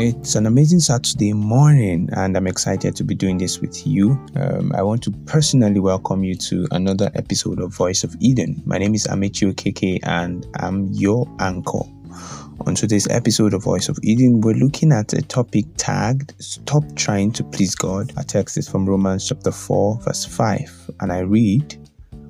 It's an amazing Saturday morning, and I'm excited to be doing this with you. Um, I want to personally welcome you to another episode of Voice of Eden. My name is Amechi Okeke, and I'm your anchor. On today's episode of Voice of Eden, we're looking at a topic tagged Stop Trying to Please God. Our text is from Romans chapter 4, verse 5, and I read,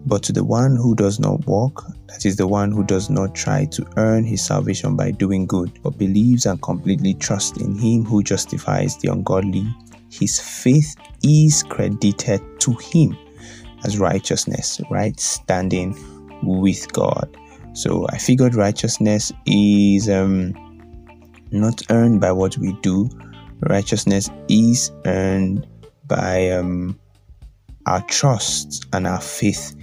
But to the one who does not walk that is the one who does not try to earn his salvation by doing good, but believes and completely trusts in him who justifies the ungodly. His faith is credited to him as righteousness, right standing with God. So I figured righteousness is um, not earned by what we do. Righteousness is earned by um, our trust and our faith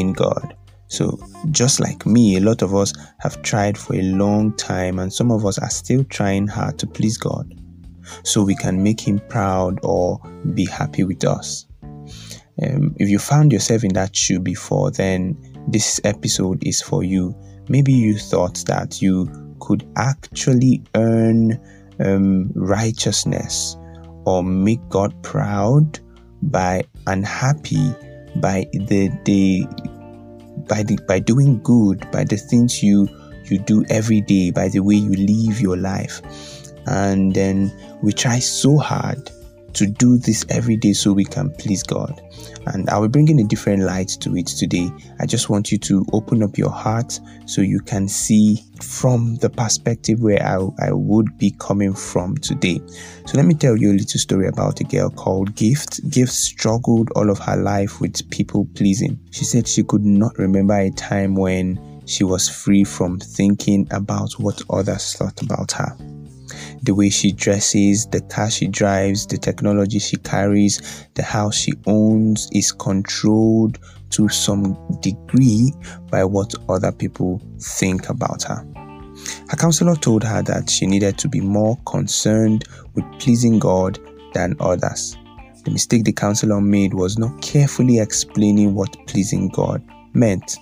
in God. So, just like me, a lot of us have tried for a long time, and some of us are still trying hard to please God so we can make Him proud or be happy with us. Um, if you found yourself in that shoe before, then this episode is for you. Maybe you thought that you could actually earn um, righteousness or make God proud by unhappy by the the by the by doing good, by the things you you do every day, by the way you live your life. And then we try so hard to do this every day so we can please God. And I will bring in a different light to it today. I just want you to open up your heart so you can see from the perspective where I, I would be coming from today. So let me tell you a little story about a girl called Gift. Gift struggled all of her life with people pleasing. She said she could not remember a time when she was free from thinking about what others thought about her the way she dresses, the car she drives, the technology she carries, the house she owns is controlled to some degree by what other people think about her. Her counselor told her that she needed to be more concerned with pleasing God than others. The mistake the counselor made was not carefully explaining what pleasing God meant.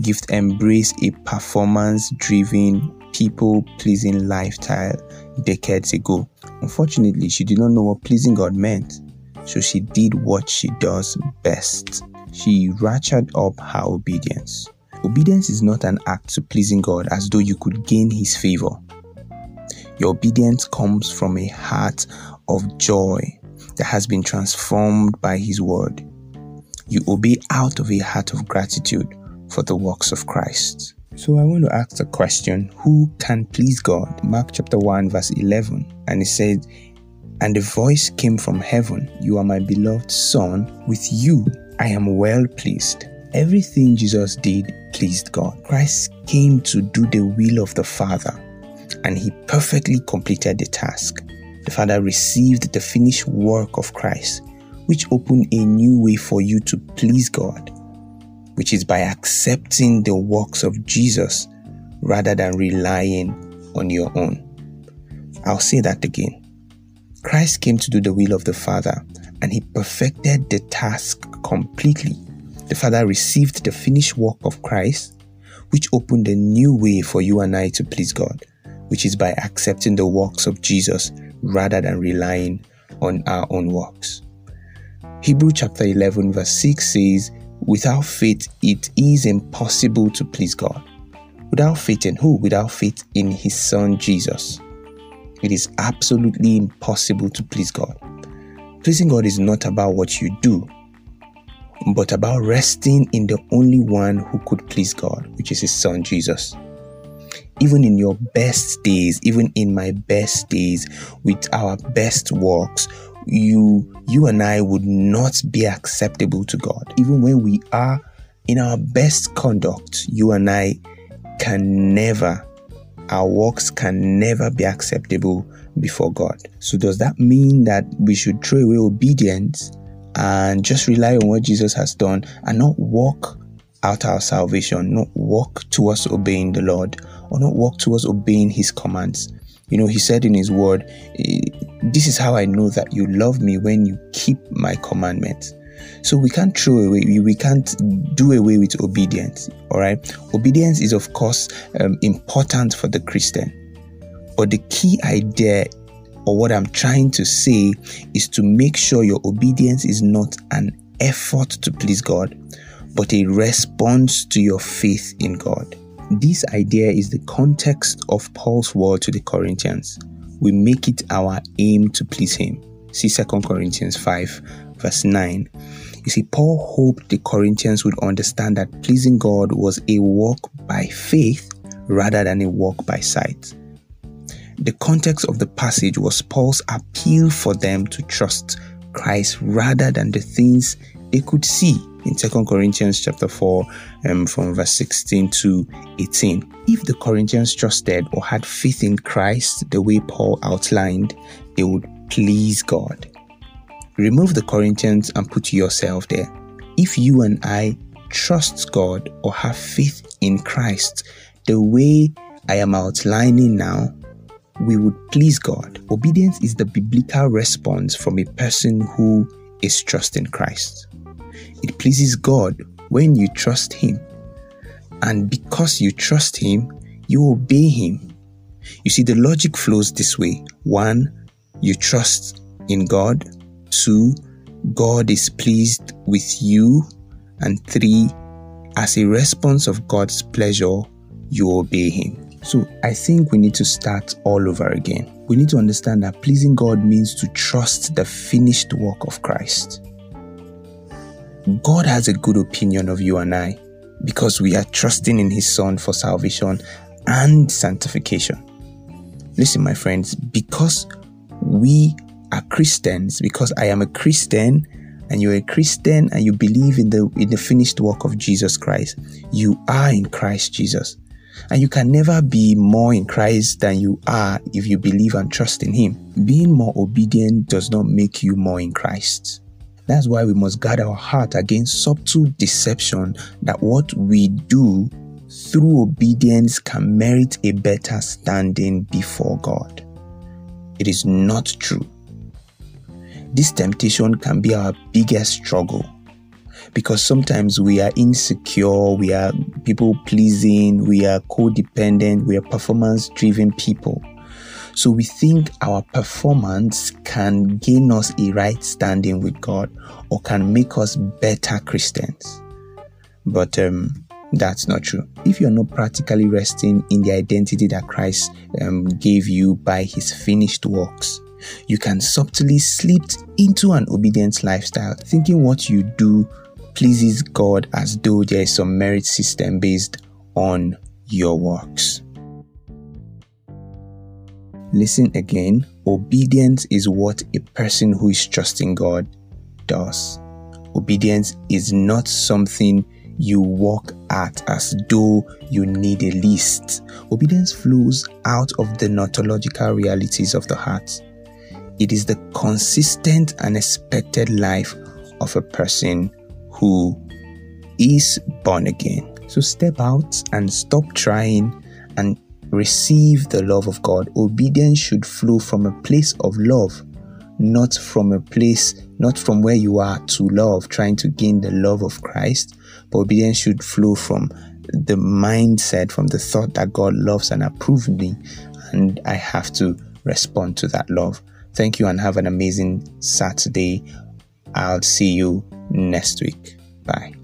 Gift embraced a performance driven, people pleasing lifestyle decades ago. Unfortunately, she did not know what pleasing God meant, so she did what she does best. She ratcheted up her obedience. Obedience is not an act to pleasing God as though you could gain His favor. Your obedience comes from a heart of joy that has been transformed by His word. You obey out of a heart of gratitude for the works of Christ. So I want to ask the question who can please God? Mark chapter 1, verse 11. And it said, And the voice came from heaven You are my beloved Son, with you I am well pleased. Everything Jesus did pleased God. Christ came to do the will of the Father, and he perfectly completed the task. The Father received the finished work of Christ, which opened a new way for you to please God which is by accepting the works of Jesus rather than relying on your own. I'll say that again. Christ came to do the will of the Father and he perfected the task completely. The Father received the finished work of Christ, which opened a new way for you and I to please God, which is by accepting the works of Jesus rather than relying on our own works. Hebrew chapter 11, verse 6 says, Without faith, it is impossible to please God. Without faith in who? Without faith in His Son Jesus. It is absolutely impossible to please God. Pleasing God is not about what you do, but about resting in the only one who could please God, which is His Son Jesus. Even in your best days, even in my best days, with our best works, you you and I would not be acceptable to God. Even when we are in our best conduct, you and I can never our works can never be acceptable before God. So does that mean that we should throw away obedience and just rely on what Jesus has done and not walk out our salvation, not walk towards obeying the Lord, or not walk towards obeying his commands? You know, he said in his word, eh, This is how I know that you love me when you keep my commandments. So we can't throw away, we can't do away with obedience. All right. Obedience is, of course, um, important for the Christian. But the key idea or what I'm trying to say is to make sure your obedience is not an effort to please God, but a response to your faith in God. This idea is the context of Paul's word to the Corinthians. We make it our aim to please Him. See 2 Corinthians 5, verse 9. You see, Paul hoped the Corinthians would understand that pleasing God was a walk by faith rather than a walk by sight. The context of the passage was Paul's appeal for them to trust Christ rather than the things they could see in 2 Corinthians chapter 4 um, from verse 16 to 18. If the Corinthians trusted or had faith in Christ the way Paul outlined, they would please God. Remove the Corinthians and put yourself there. If you and I trust God or have faith in Christ the way I am outlining now, we would please God. Obedience is the biblical response from a person who is trusting Christ. It pleases God when you trust Him. And because you trust Him, you obey Him. You see, the logic flows this way one, you trust in God, Two, God is pleased with you. And three, as a response of God's pleasure, you obey Him. So I think we need to start all over again. We need to understand that pleasing God means to trust the finished work of Christ. God has a good opinion of you and I because we are trusting in His Son for salvation and sanctification. Listen, my friends, because we are Christians because I am a Christian and you're a Christian and you believe in the in the finished work of Jesus Christ, you are in Christ Jesus. And you can never be more in Christ than you are if you believe and trust in Him. Being more obedient does not make you more in Christ. That's why we must guard our heart against subtle deception that what we do through obedience can merit a better standing before God. It is not true. This temptation can be our biggest struggle because sometimes we are insecure, we are people pleasing, we are codependent, we are performance driven people. So we think our performance can gain us a right standing with God or can make us better Christians. But um, that's not true. If you're not practically resting in the identity that Christ um, gave you by his finished works, you can subtly slip into an obedient lifestyle, thinking what you do pleases God as though there is some merit system based on your works. Listen again obedience is what a person who is trusting God does. Obedience is not something you walk at as though you need a list. Obedience flows out of the nontological realities of the heart. It is the consistent and expected life of a person who is born again. So step out and stop trying and receive the love of God. Obedience should flow from a place of love, not from a place, not from where you are to love, trying to gain the love of Christ. But obedience should flow from the mindset, from the thought that God loves and approves me, and I have to respond to that love. Thank you and have an amazing Saturday. I'll see you next week. Bye.